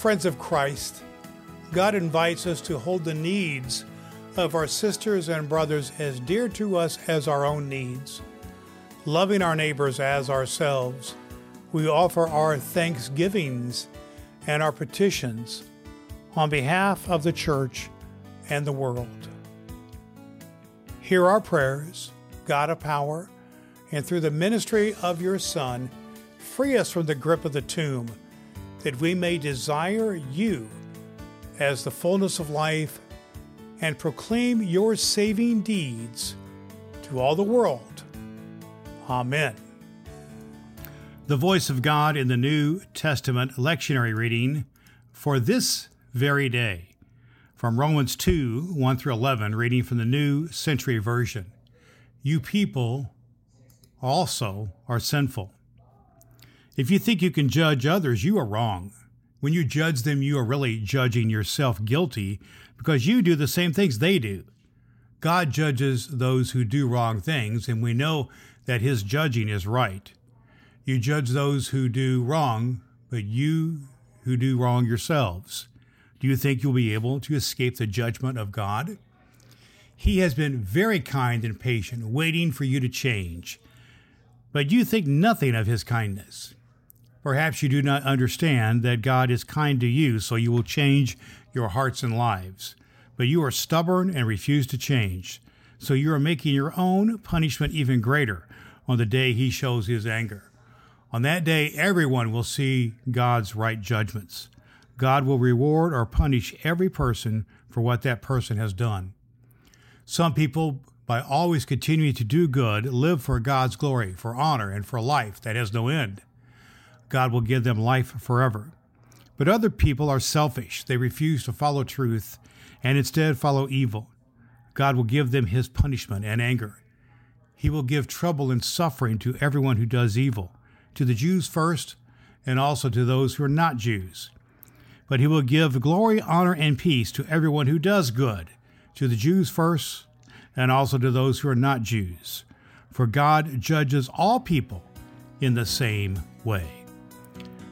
Friends of Christ, God invites us to hold the needs of our sisters and brothers as dear to us as our own needs. Loving our neighbors as ourselves, we offer our thanksgivings and our petitions on behalf of the church and the world. Hear our prayers, God of power, and through the ministry of your Son, free us from the grip of the tomb that we may desire you as the fullness of life and proclaim your saving deeds to all the world. Amen. The voice of God in the New Testament lectionary reading for this very day from Romans 2 1 through 11, reading from the New Century Version. You people also are sinful. If you think you can judge others, you are wrong. When you judge them, you are really judging yourself guilty because you do the same things they do. God judges those who do wrong things, and we know that his judging is right. You judge those who do wrong, but you who do wrong yourselves. Do you think you'll be able to escape the judgment of God? He has been very kind and patient, waiting for you to change. But you think nothing of his kindness. Perhaps you do not understand that God is kind to you, so you will change your hearts and lives. But you are stubborn and refuse to change, so you are making your own punishment even greater on the day he shows his anger. On that day, everyone will see God's right judgments. God will reward or punish every person for what that person has done. Some people, by always continuing to do good, live for God's glory, for honor, and for life that has no end. God will give them life forever. But other people are selfish. They refuse to follow truth and instead follow evil. God will give them his punishment and anger. He will give trouble and suffering to everyone who does evil, to the Jews first, and also to those who are not Jews. But he will give glory, honor, and peace to everyone who does good, to the Jews first, and also to those who are not Jews. For God judges all people in the same way